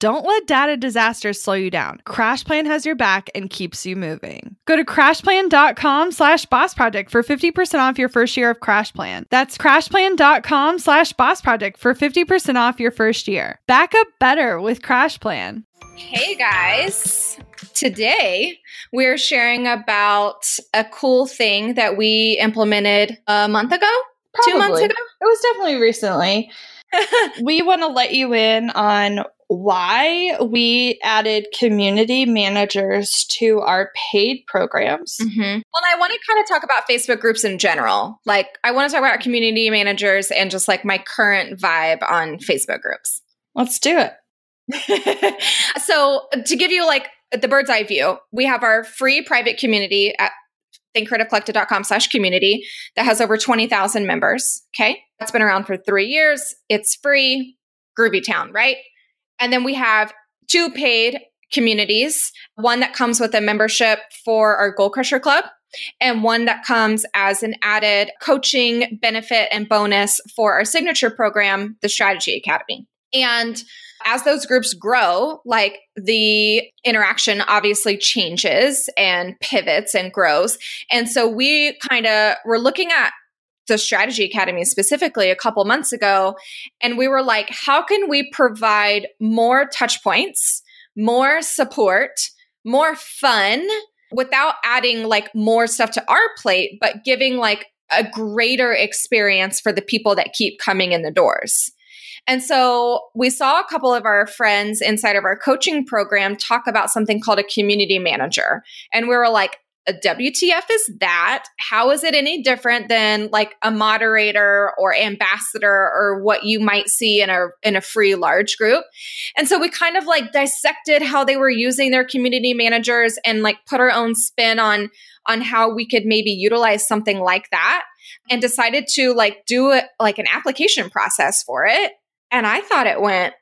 Don't let data disasters slow you down. CrashPlan has your back and keeps you moving. Go to crashplan.com slash boss project for 50% off your first year of CrashPlan. That's crashplan.com slash boss project for 50% off your first year. Back up better with CrashPlan. Hey guys. Today we're sharing about a cool thing that we implemented a month ago, Probably. two months ago. It was definitely recently. we want to let you in on why we added community managers to our paid programs. Mm-hmm. Well, I want to kind of talk about Facebook groups in general. Like, I want to talk about community managers and just like my current vibe on Facebook groups. Let's do it. so, to give you like the bird's eye view, we have our free private community at thinkcreativecollective.com slash community that has over 20,000 members. Okay. That's been around for three years. It's free. Groovy Town, right? And then we have two paid communities one that comes with a membership for our Goal Crusher Club, and one that comes as an added coaching benefit and bonus for our signature program, the Strategy Academy. And as those groups grow, like the interaction obviously changes and pivots and grows. And so we kind of were looking at the Strategy Academy specifically a couple months ago. And we were like, how can we provide more touch points, more support, more fun without adding like more stuff to our plate, but giving like a greater experience for the people that keep coming in the doors. And so we saw a couple of our friends inside of our coaching program talk about something called a community manager. And we were like, WTF is that? How is it any different than like a moderator or ambassador or what you might see in a in a free large group? And so we kind of like dissected how they were using their community managers and like put our own spin on on how we could maybe utilize something like that and decided to like do it like an application process for it. And I thought it went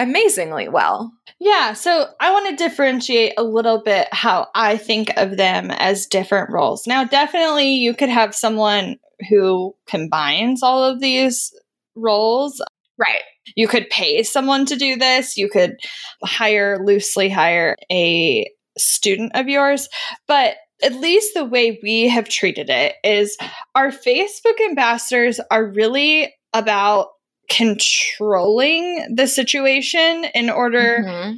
amazingly well. Yeah, so I want to differentiate a little bit how I think of them as different roles. Now, definitely you could have someone who combines all of these roles. Right. You could pay someone to do this. You could hire, loosely hire a student of yours. But at least the way we have treated it is our Facebook ambassadors are really about controlling the situation in order mm-hmm.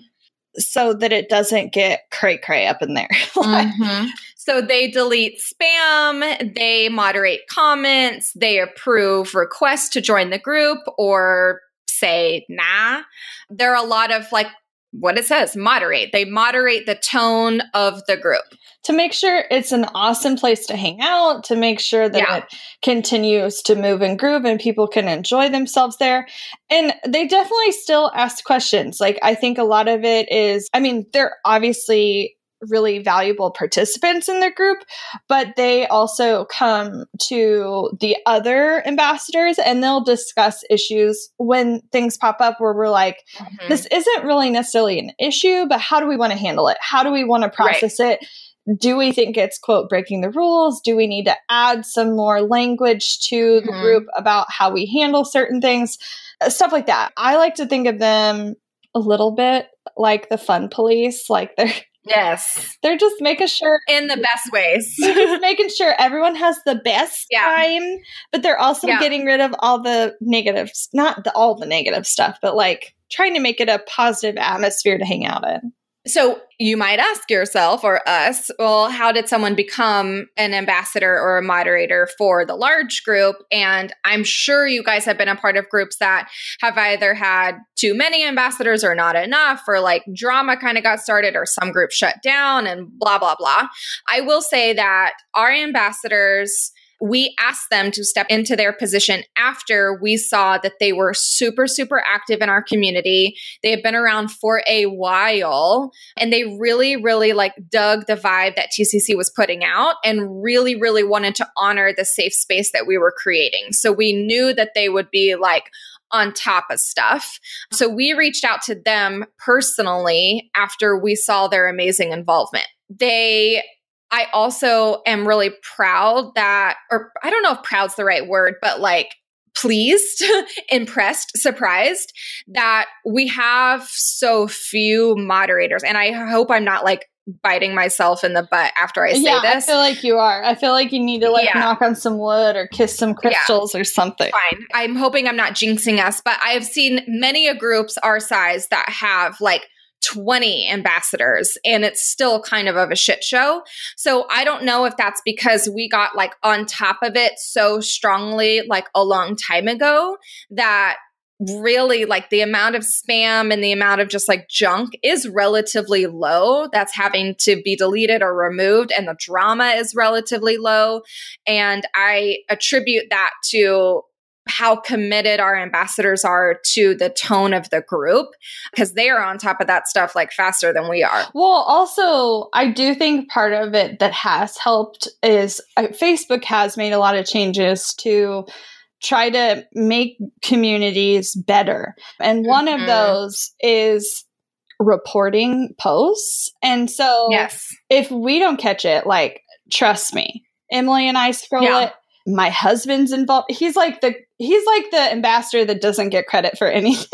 so that it doesn't get cray cray up in there. mm-hmm. So they delete spam, they moderate comments, they approve requests to join the group or say nah. There are a lot of like what it says moderate. They moderate the tone of the group to make sure it's an awesome place to hang out, to make sure that yeah. it continues to move and groove and people can enjoy themselves there. And they definitely still ask questions. Like, I think a lot of it is, I mean, they're obviously really valuable participants in their group, but they also come to the other ambassadors and they'll discuss issues when things pop up where we're like, mm-hmm. this isn't really necessarily an issue, but how do we want to handle it? How do we want to process right. it? do we think it's quote breaking the rules do we need to add some more language to the mm-hmm. group about how we handle certain things uh, stuff like that i like to think of them a little bit like the fun police like they're yes they're just making sure in the best ways just making sure everyone has the best yeah. time but they're also yeah. getting rid of all the negatives not the, all the negative stuff but like trying to make it a positive atmosphere to hang out in So you might ask yourself or us, well, how did someone become an ambassador or a moderator for the large group? And I'm sure you guys have been a part of groups that have either had too many ambassadors or not enough, or like drama kind of got started, or some group shut down and blah, blah, blah. I will say that our ambassadors, we asked them to step into their position after we saw that they were super, super active in our community. They had been around for a while and they really, really like dug the vibe that TCC was putting out and really, really wanted to honor the safe space that we were creating. So we knew that they would be like, on top of stuff. So we reached out to them personally after we saw their amazing involvement. They I also am really proud that, or I don't know if proud's the right word, but like pleased, impressed, surprised that we have so few moderators. And I hope I'm not like biting myself in the butt after I say yeah, this. I feel like you are. I feel like you need to like yeah. knock on some wood or kiss some crystals yeah. or something. Fine. I'm hoping I'm not jinxing us, but I've seen many a groups our size that have like 20 ambassadors and it's still kind of of a shit show. So I don't know if that's because we got like on top of it so strongly like a long time ago that really like the amount of spam and the amount of just like junk is relatively low that's having to be deleted or removed and the drama is relatively low and i attribute that to how committed our ambassadors are to the tone of the group because they are on top of that stuff like faster than we are. Well, also, I do think part of it that has helped is uh, Facebook has made a lot of changes to try to make communities better. And one mm-hmm. of those is reporting posts. And so yes. if we don't catch it, like trust me, Emily and I scroll yeah. it my husband's involved. He's like the he's like the ambassador that doesn't get credit for anything.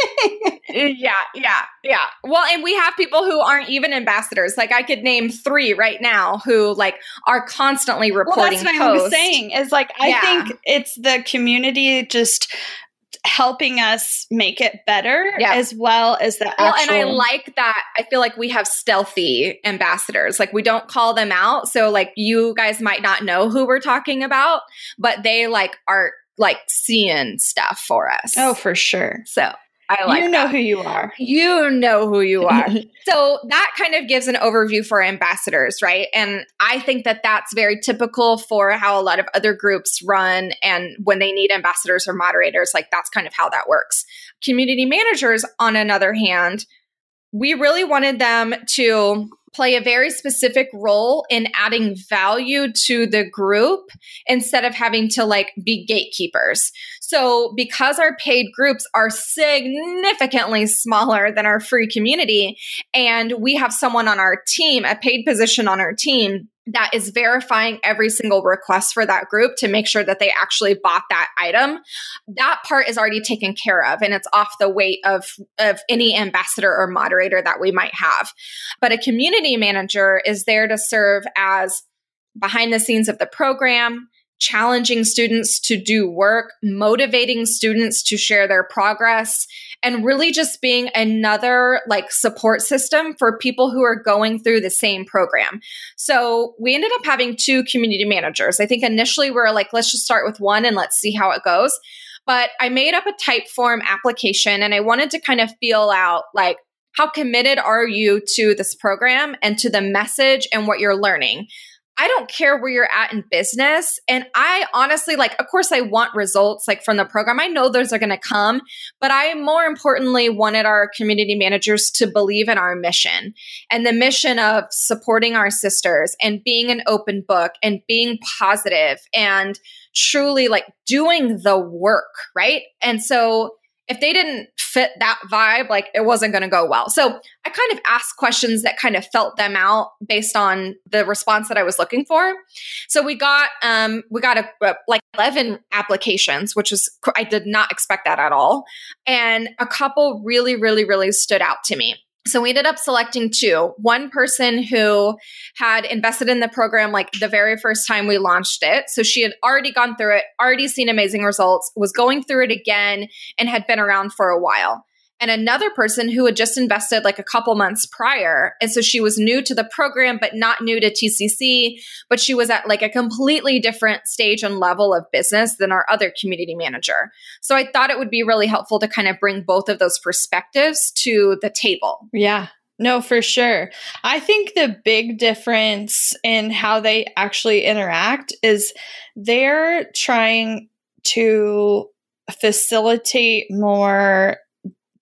yeah, yeah, yeah. Well, and we have people who aren't even ambassadors. Like I could name three right now who like are constantly reporting. Well, that's what posts. I was saying. Is like I yeah. think it's the community just helping us make it better yeah. as well as the well, actual- and I like that. I feel like we have stealthy ambassadors. Like we don't call them out. So like you guys might not know who we're talking about, but they like are like seeing stuff for us. Oh, for sure. So I like You know that. who you are. You know who you are. so that kind of gives an overview for ambassadors, right? And I think that that's very typical for how a lot of other groups run and when they need ambassadors or moderators, like that's kind of how that works. Community managers on another hand, we really wanted them to play a very specific role in adding value to the group instead of having to like be gatekeepers. So, because our paid groups are significantly smaller than our free community, and we have someone on our team, a paid position on our team that is verifying every single request for that group to make sure that they actually bought that item that part is already taken care of and it's off the weight of of any ambassador or moderator that we might have. But a community manager is there to serve as behind the scenes of the program challenging students to do work, motivating students to share their progress, and really just being another like support system for people who are going through the same program. So we ended up having two community managers. I think initially we were like, let's just start with one and let's see how it goes. But I made up a Typeform application and I wanted to kind of feel out like, how committed are you to this program and to the message and what you're learning? I don't care where you're at in business. And I honestly, like, of course, I want results like from the program. I know those are going to come, but I more importantly wanted our community managers to believe in our mission and the mission of supporting our sisters and being an open book and being positive and truly like doing the work. Right. And so if they didn't fit that vibe, like it wasn't going to go well. So I kind of asked questions that kind of felt them out based on the response that I was looking for. So we got um we got a, a like 11 applications, which was I did not expect that at all. And a couple really really really stood out to me. So we ended up selecting two. One person who had invested in the program like the very first time we launched it. So she had already gone through it, already seen amazing results, was going through it again, and had been around for a while. And another person who had just invested like a couple months prior. And so she was new to the program, but not new to TCC, but she was at like a completely different stage and level of business than our other community manager. So I thought it would be really helpful to kind of bring both of those perspectives to the table. Yeah. No, for sure. I think the big difference in how they actually interact is they're trying to facilitate more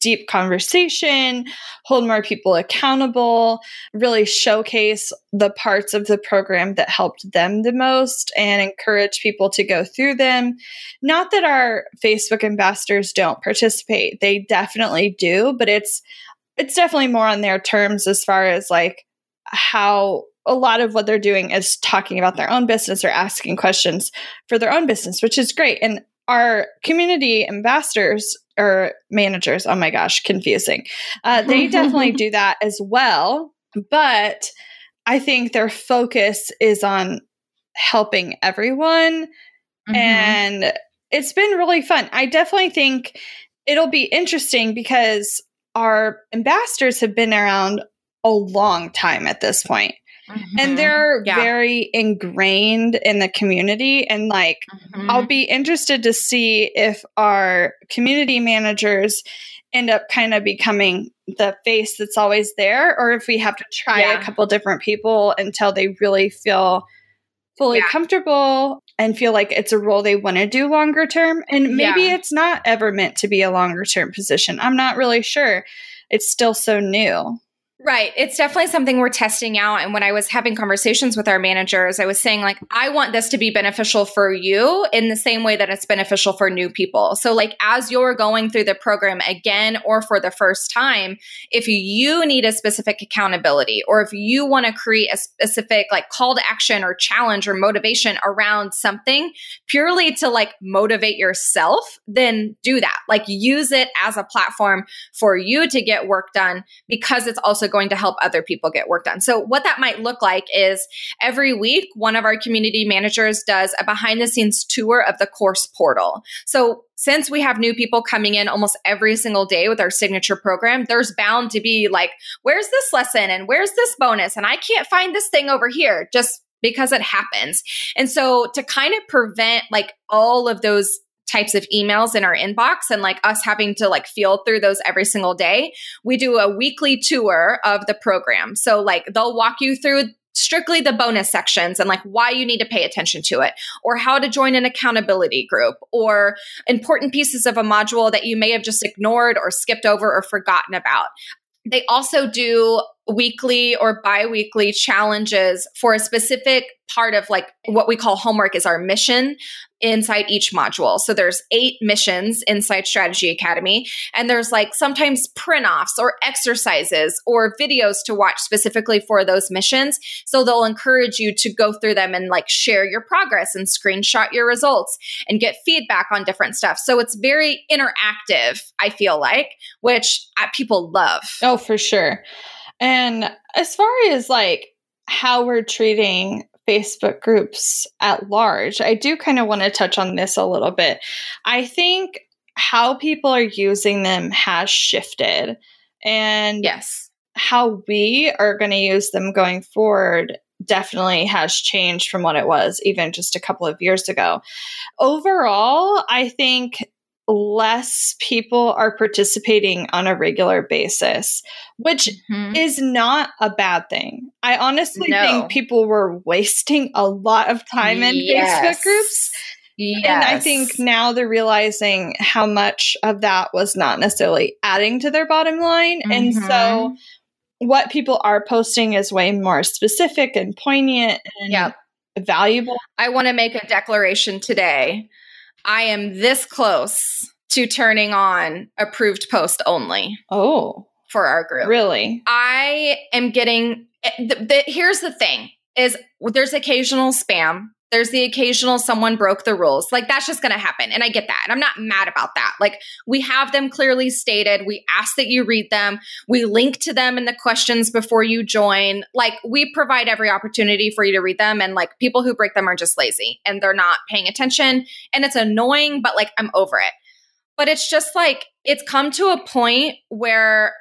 deep conversation, hold more people accountable, really showcase the parts of the program that helped them the most and encourage people to go through them. Not that our Facebook ambassadors don't participate, they definitely do, but it's it's definitely more on their terms as far as like how a lot of what they're doing is talking about their own business or asking questions for their own business, which is great. And our community ambassadors or managers, oh my gosh, confusing. Uh, they definitely do that as well. But I think their focus is on helping everyone. Mm-hmm. And it's been really fun. I definitely think it'll be interesting because our ambassadors have been around a long time at this point. Mm-hmm. And they're yeah. very ingrained in the community. And like, mm-hmm. I'll be interested to see if our community managers end up kind of becoming the face that's always there, or if we have to try yeah. a couple different people until they really feel fully yeah. comfortable and feel like it's a role they want to do longer term. And maybe yeah. it's not ever meant to be a longer term position. I'm not really sure. It's still so new. Right. It's definitely something we're testing out. And when I was having conversations with our managers, I was saying, like, I want this to be beneficial for you in the same way that it's beneficial for new people. So, like, as you're going through the program again or for the first time, if you need a specific accountability or if you want to create a specific, like, call to action or challenge or motivation around something purely to, like, motivate yourself, then do that. Like, use it as a platform for you to get work done because it's also going to help other people get work done. So, what that might look like is every week, one of our community managers does a behind the scenes tour of the course portal. So, since we have new people coming in almost every single day with our signature program, there's bound to be like, where's this lesson and where's this bonus? And I can't find this thing over here. Just because it happens. And so to kind of prevent like all of those types of emails in our inbox and like us having to like feel through those every single day, we do a weekly tour of the program. So like they'll walk you through strictly the bonus sections and like why you need to pay attention to it or how to join an accountability group or important pieces of a module that you may have just ignored or skipped over or forgotten about. They also do weekly or bi-weekly challenges for a specific part of like what we call homework is our mission inside each module. So there's eight missions inside Strategy Academy and there's like sometimes print offs or exercises or videos to watch specifically for those missions. So they'll encourage you to go through them and like share your progress and screenshot your results and get feedback on different stuff. So it's very interactive, I feel like, which uh, people love. Oh, for sure. And as far as like how we're treating Facebook groups at large, I do kind of want to touch on this a little bit. I think how people are using them has shifted. And yes, how we are going to use them going forward definitely has changed from what it was even just a couple of years ago. Overall, I think less people are participating on a regular basis, which mm-hmm. is not a bad thing. I honestly no. think people were wasting a lot of time in yes. Facebook groups. Yes. And I think now they're realizing how much of that was not necessarily adding to their bottom line. Mm-hmm. And so mm-hmm. what people are posting is way more specific and poignant and yep. valuable. I want to make a declaration today I am this close to turning on approved post only. Oh, for our group. Really? I am getting eh, the, the, here's the thing is there's occasional spam there's the occasional someone broke the rules. Like that's just going to happen. And I get that. And I'm not mad about that. Like we have them clearly stated. We ask that you read them. We link to them in the questions before you join. Like we provide every opportunity for you to read them. And like people who break them are just lazy and they're not paying attention. And it's annoying, but like I'm over it. But it's just like it's come to a point where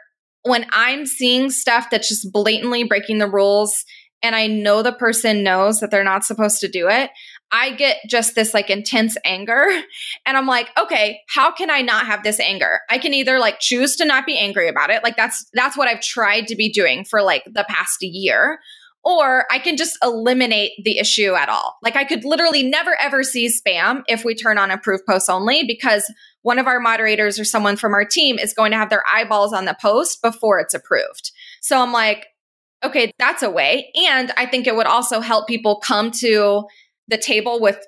when I'm seeing stuff that's just blatantly breaking the rules and I know the person knows that they're not supposed to do it, I get just this like intense anger. And I'm like, okay, how can I not have this anger? I can either like choose to not be angry about it. Like that's that's what I've tried to be doing for like the past year. Or I can just eliminate the issue at all. Like I could literally never ever see spam if we turn on approved posts only because one of our moderators or someone from our team is going to have their eyeballs on the post before it's approved. So I'm like, okay, that's a way. And I think it would also help people come to the table with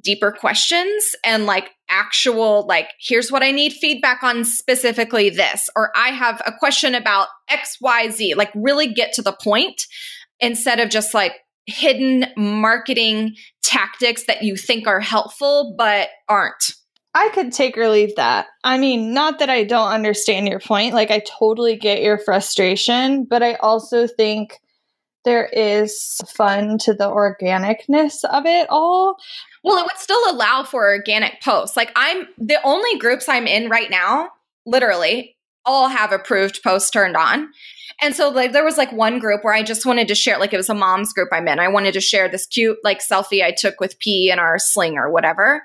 deeper questions and like actual like here's what i need feedback on specifically this or i have a question about xyz like really get to the point instead of just like hidden marketing tactics that you think are helpful but aren't I could take or leave that. I mean, not that I don't understand your point. Like, I totally get your frustration, but I also think there is fun to the organicness of it all. Well, it would still allow for organic posts. Like, I'm the only groups I'm in right now, literally, all have approved posts turned on. And so like there was like one group where I just wanted to share like it was a mom's group I'm in. I wanted to share this cute like selfie I took with P in our sling or whatever.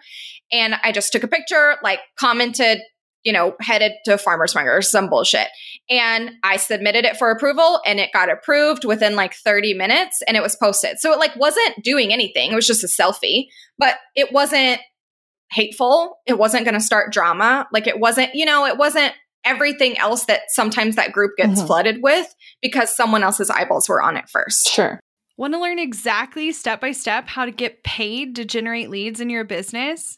And I just took a picture, like commented, you know, headed to farmer's market or some bullshit. And I submitted it for approval and it got approved within like 30 minutes and it was posted. So it like wasn't doing anything. It was just a selfie, but it wasn't hateful. It wasn't going to start drama. Like it wasn't, you know, it wasn't everything else that sometimes that group gets mm-hmm. flooded with because someone else's eyeballs were on it first. Sure. Want to learn exactly step by step how to get paid to generate leads in your business?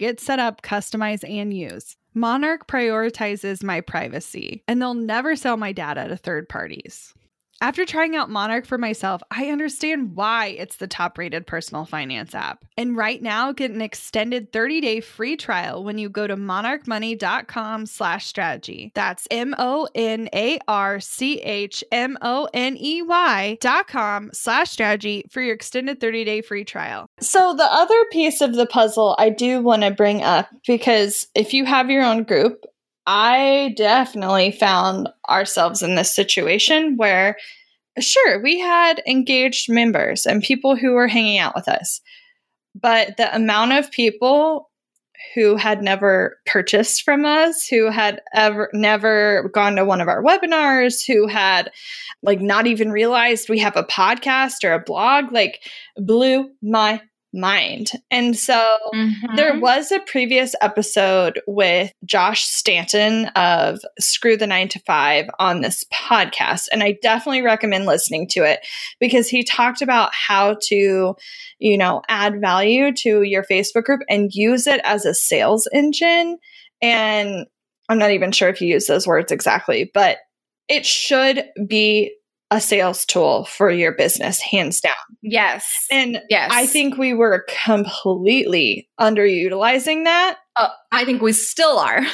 get set up, customize, and use. Monarch prioritizes my privacy, and they'll never sell my data to third parties. After trying out Monarch for myself, I understand why it's the top rated personal finance app. And right now, get an extended 30 day free trial when you go to monarchmoney.com slash strategy. That's M O N A R C H M O N E Y dot com slash strategy for your extended 30 day free trial. So, the other piece of the puzzle I do want to bring up because if you have your own group, I definitely found ourselves in this situation where, sure, we had engaged members and people who were hanging out with us, but the amount of people who had never purchased from us, who had ever never gone to one of our webinars, who had like not even realized we have a podcast or a blog, like blew my mind. And so mm-hmm. there was a previous episode with Josh Stanton of Screw the 9 to 5 on this podcast and I definitely recommend listening to it because he talked about how to you know add value to your Facebook group and use it as a sales engine and I'm not even sure if he used those words exactly but it should be a sales tool for your business, hands down. Yes. And yes. I think we were completely underutilizing that. Uh, I think we still are. well,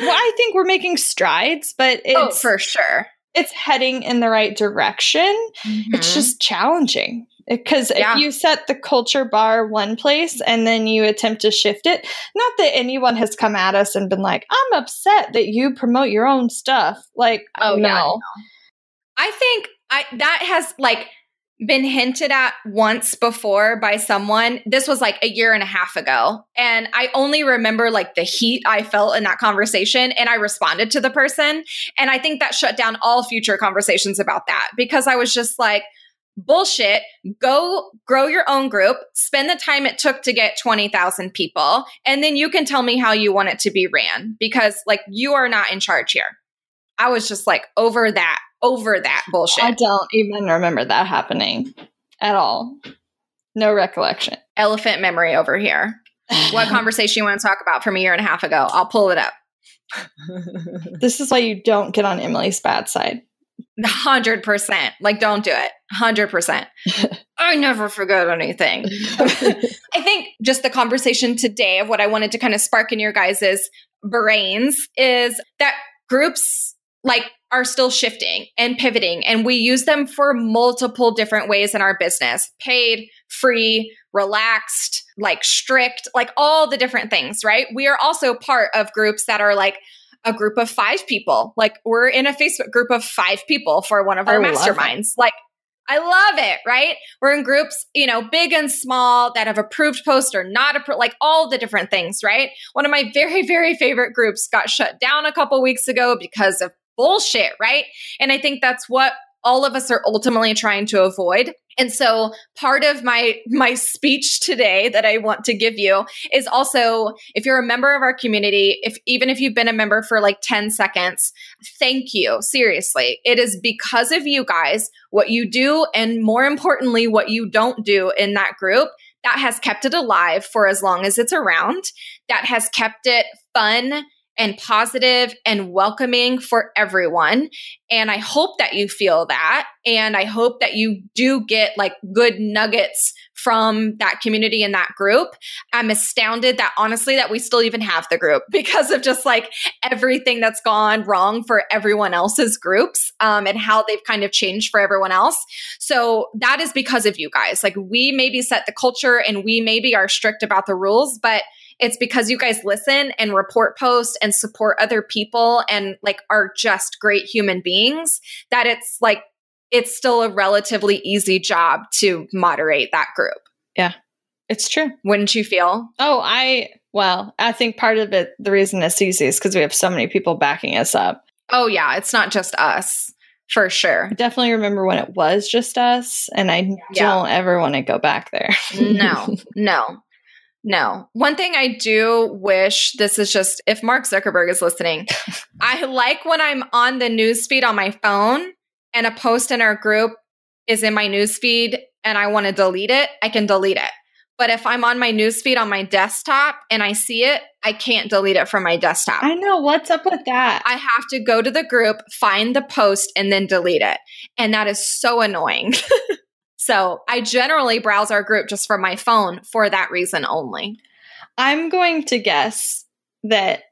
I think we're making strides, but oh, it's oh, for sure. It's heading in the right direction. Mm-hmm. It's just challenging because yeah. if you set the culture bar one place and then you attempt to shift it, not that anyone has come at us and been like, I'm upset that you promote your own stuff. Like, oh, no. Yeah, I think I that has like been hinted at once before by someone. This was like a year and a half ago. And I only remember like the heat I felt in that conversation. And I responded to the person. And I think that shut down all future conversations about that because I was just like, bullshit. Go grow your own group, spend the time it took to get 20,000 people. And then you can tell me how you want it to be ran because like you are not in charge here. I was just like over that over that bullshit. I don't even remember that happening at all. No recollection. Elephant memory over here. what conversation you want to talk about from a year and a half ago? I'll pull it up. this is why you don't get on Emily's bad side. Hundred percent. Like, don't do it. Hundred percent. I never forget anything. I think just the conversation today of what I wanted to kind of spark in your guys's brains is that groups like are still shifting and pivoting and we use them for multiple different ways in our business. Paid free relaxed like strict like all the different things right? We are also part of groups that are like a group of five people. Like we're in a facebook group of five people for one of our I masterminds. Like I love it, right? We're in groups, you know, big and small that have approved posts or not approved, like all the different things, right? One of my very, very favorite groups got shut down a couple weeks ago because of bullshit, right? And I think that's what all of us are ultimately trying to avoid. And so part of my my speech today that I want to give you is also if you're a member of our community, if even if you've been a member for like 10 seconds, thank you. Seriously. It is because of you guys what you do and more importantly what you don't do in that group that has kept it alive for as long as it's around, that has kept it fun and positive and welcoming for everyone. And I hope that you feel that. And I hope that you do get like good nuggets from that community and that group. I'm astounded that honestly that we still even have the group because of just like everything that's gone wrong for everyone else's groups um, and how they've kind of changed for everyone else. So that is because of you guys. Like we maybe set the culture and we maybe are strict about the rules, but it's because you guys listen and report post and support other people and like are just great human beings that it's like it's still a relatively easy job to moderate that group. Yeah. It's true. Wouldn't you feel? Oh, I well, I think part of it the reason it's easy is because we have so many people backing us up. Oh yeah, it's not just us. For sure. I definitely remember when it was just us, and I yeah. don't ever want to go back there. no, no. No. One thing I do wish this is just if Mark Zuckerberg is listening, I like when I'm on the newsfeed on my phone and a post in our group is in my newsfeed and I want to delete it, I can delete it. But if I'm on my newsfeed on my desktop and I see it, I can't delete it from my desktop. I know. What's up with that? I have to go to the group, find the post, and then delete it. And that is so annoying. so I generally browse our group just from my phone for that reason only. I'm going to guess that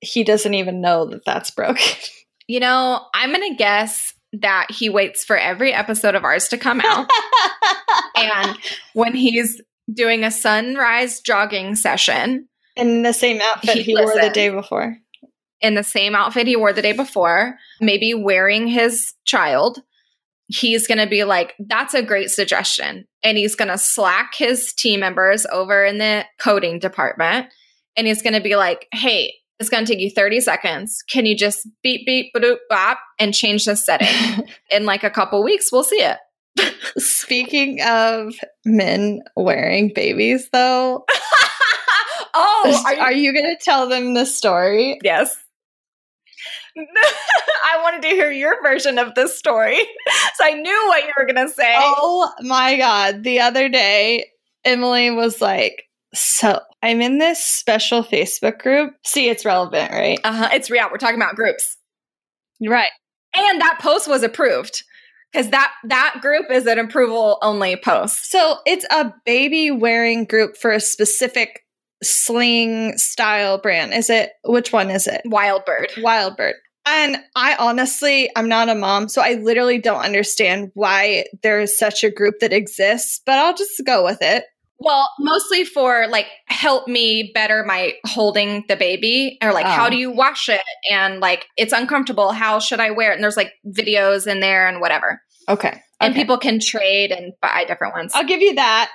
he doesn't even know that that's broken. You know, I'm going to guess that he waits for every episode of ours to come out. and when he's doing a sunrise jogging session in the same outfit He he, wore the day before. in the same outfit he wore the day before, maybe wearing his child, he's going to be like, that's a great suggestion. And he's going to slack his team members over in the coding department. And he's going to be like, hey, it's going to take you 30 seconds. Can you just beep, beep, ba bop and change the setting? in like a couple weeks, we'll see it. Speaking of men wearing babies, though, oh, are, are you? you going to tell them the story? yes. I wanted to hear your version of this story. So I knew what you were going to say. Oh my God. The other day, Emily was like, So I'm in this special Facebook group. See, it's relevant, right? Uh-huh. It's real. We're talking about groups. Right. And that post was approved because that that group is an approval only post. So it's a baby wearing group for a specific sling style brand. Is it? Which one is it? Wild Bird. Wild Bird. And I honestly, I'm not a mom, so I literally don't understand why there is such a group that exists, but I'll just go with it. Well, mostly for like help me better my holding the baby or like Oh. how do you wash it and like it's uncomfortable. How should I wear it? And there's like videos in there and whatever. Okay. And Okay. people can trade and buy different ones. I'll give you that.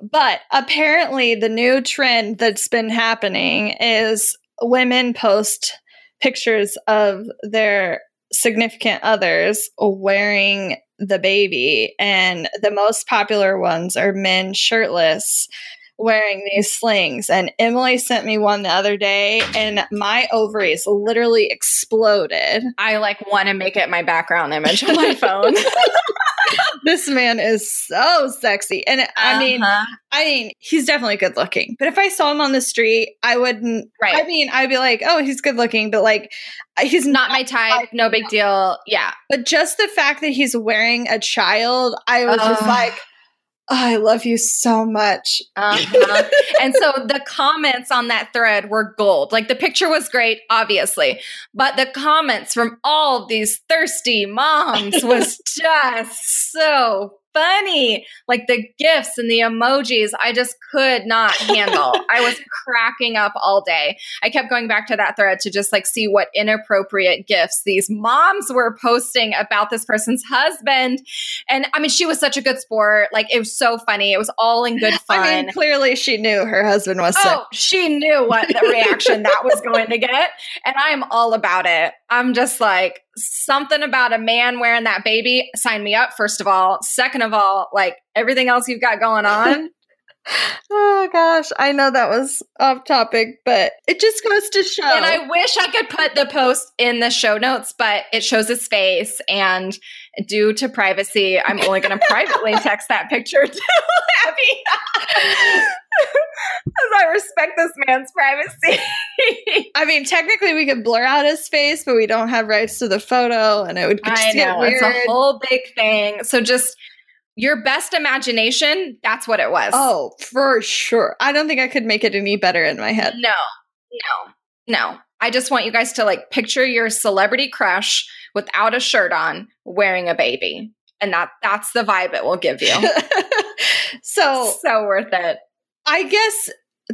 But apparently, the new trend that's been happening is women post pictures of their significant others wearing the baby. And the most popular ones are men shirtless wearing these slings. And Emily sent me one the other day, and my ovaries literally exploded. I like want to make it my background image on my phone. this man is so sexy. And I mean, Uh-huh. I mean, he's definitely good looking. But if I saw him on the street, I wouldn't. Right. I mean, I'd be like, oh, he's good looking, but like, he's not my type, no big deal. Yeah. But just the fact that he's wearing a child, I was just like, oh, I love you so much. Uh-huh. and so the comments on that thread were gold. Like the picture was great, obviously, but the comments from all these thirsty moms was just so funny. Like the gifts and the emojis, I just could not handle. I was cracking up all day. I kept going back to that thread to just like see what inappropriate gifts these moms were posting about this person's husband. And I mean, she was such a good sport. Like it was so funny. It was all in good fun. I mean, clearly she knew her husband was oh, sick. Oh, she knew what the reaction that was going to get. And I'm all about it. I'm just like, something about a man wearing that baby, sign me up, first of all. Second of all, like everything else you've got going on. Oh gosh, I know that was off topic, but it just goes to show. And I wish I could put the post in the show notes, but it shows his face. And due to privacy, I'm only going to privately text that picture to Abby. As I respect this man's privacy. I mean, technically, we could blur out his face, but we don't have rights to the photo, and it would just I get know weird. it's a whole big thing. So just your best imagination, that's what it was. oh, for sure. I don't think I could make it any better in my head. no, no, no. I just want you guys to like picture your celebrity crush without a shirt on, wearing a baby, and that that's the vibe it will give you. so so worth it. I guess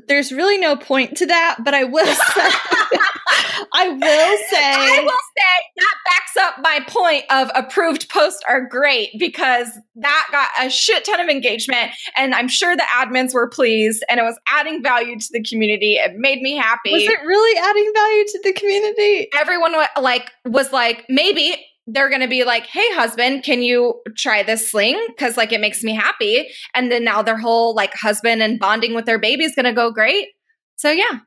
there's really no point to that, but I will say, I will say, I will say that backs up my point of approved posts are great because that got a shit ton of engagement and I'm sure the admins were pleased and it was adding value to the community. It made me happy. was it really adding value to the community? Everyone like was like maybe they're going to be like, "Hey husband, can you try this sling cuz like it makes me happy." And then now their whole like husband and bonding with their baby is going to go great. So yeah.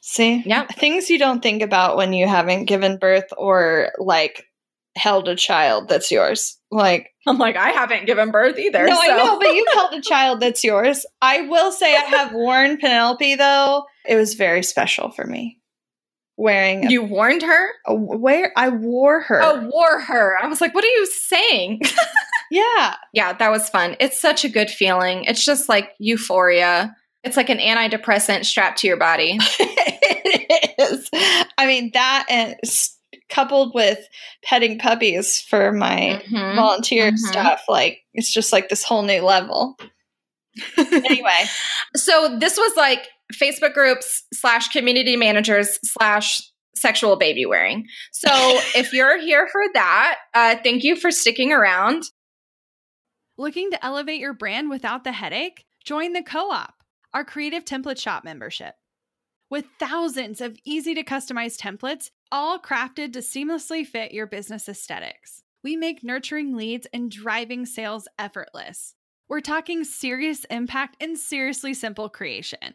See, Yeah. things you don't think about when you haven't given birth or like held a child that's yours. Like, I'm like, I haven't given birth either. no, so. I know, but you've held a child that's yours. I will say I have worn Penelope though. It was very special for me wearing. A, you warned her. a- where I wore her. Oh, wore her. I was like, what are you saying? yeah, yeah, that was fun. It's such a good feeling. It's just like euphoria. It's like an antidepressant strapped to your body. it is. I mean that and coupled with petting puppies for my Mhm. volunteer Mhm. stuff, like it's just like this whole new level. Anyway, So this was like Facebook groups slash community managers slash sexual baby wearing. So if you're here for that, uh, thank you for sticking around. Looking to elevate your brand without the headache? Join the Co op, our creative template shop membership. With thousands of easy to customize templates, all crafted to seamlessly fit your business aesthetics, we make nurturing leads and driving sales effortless. We're talking serious impact and seriously simple creation.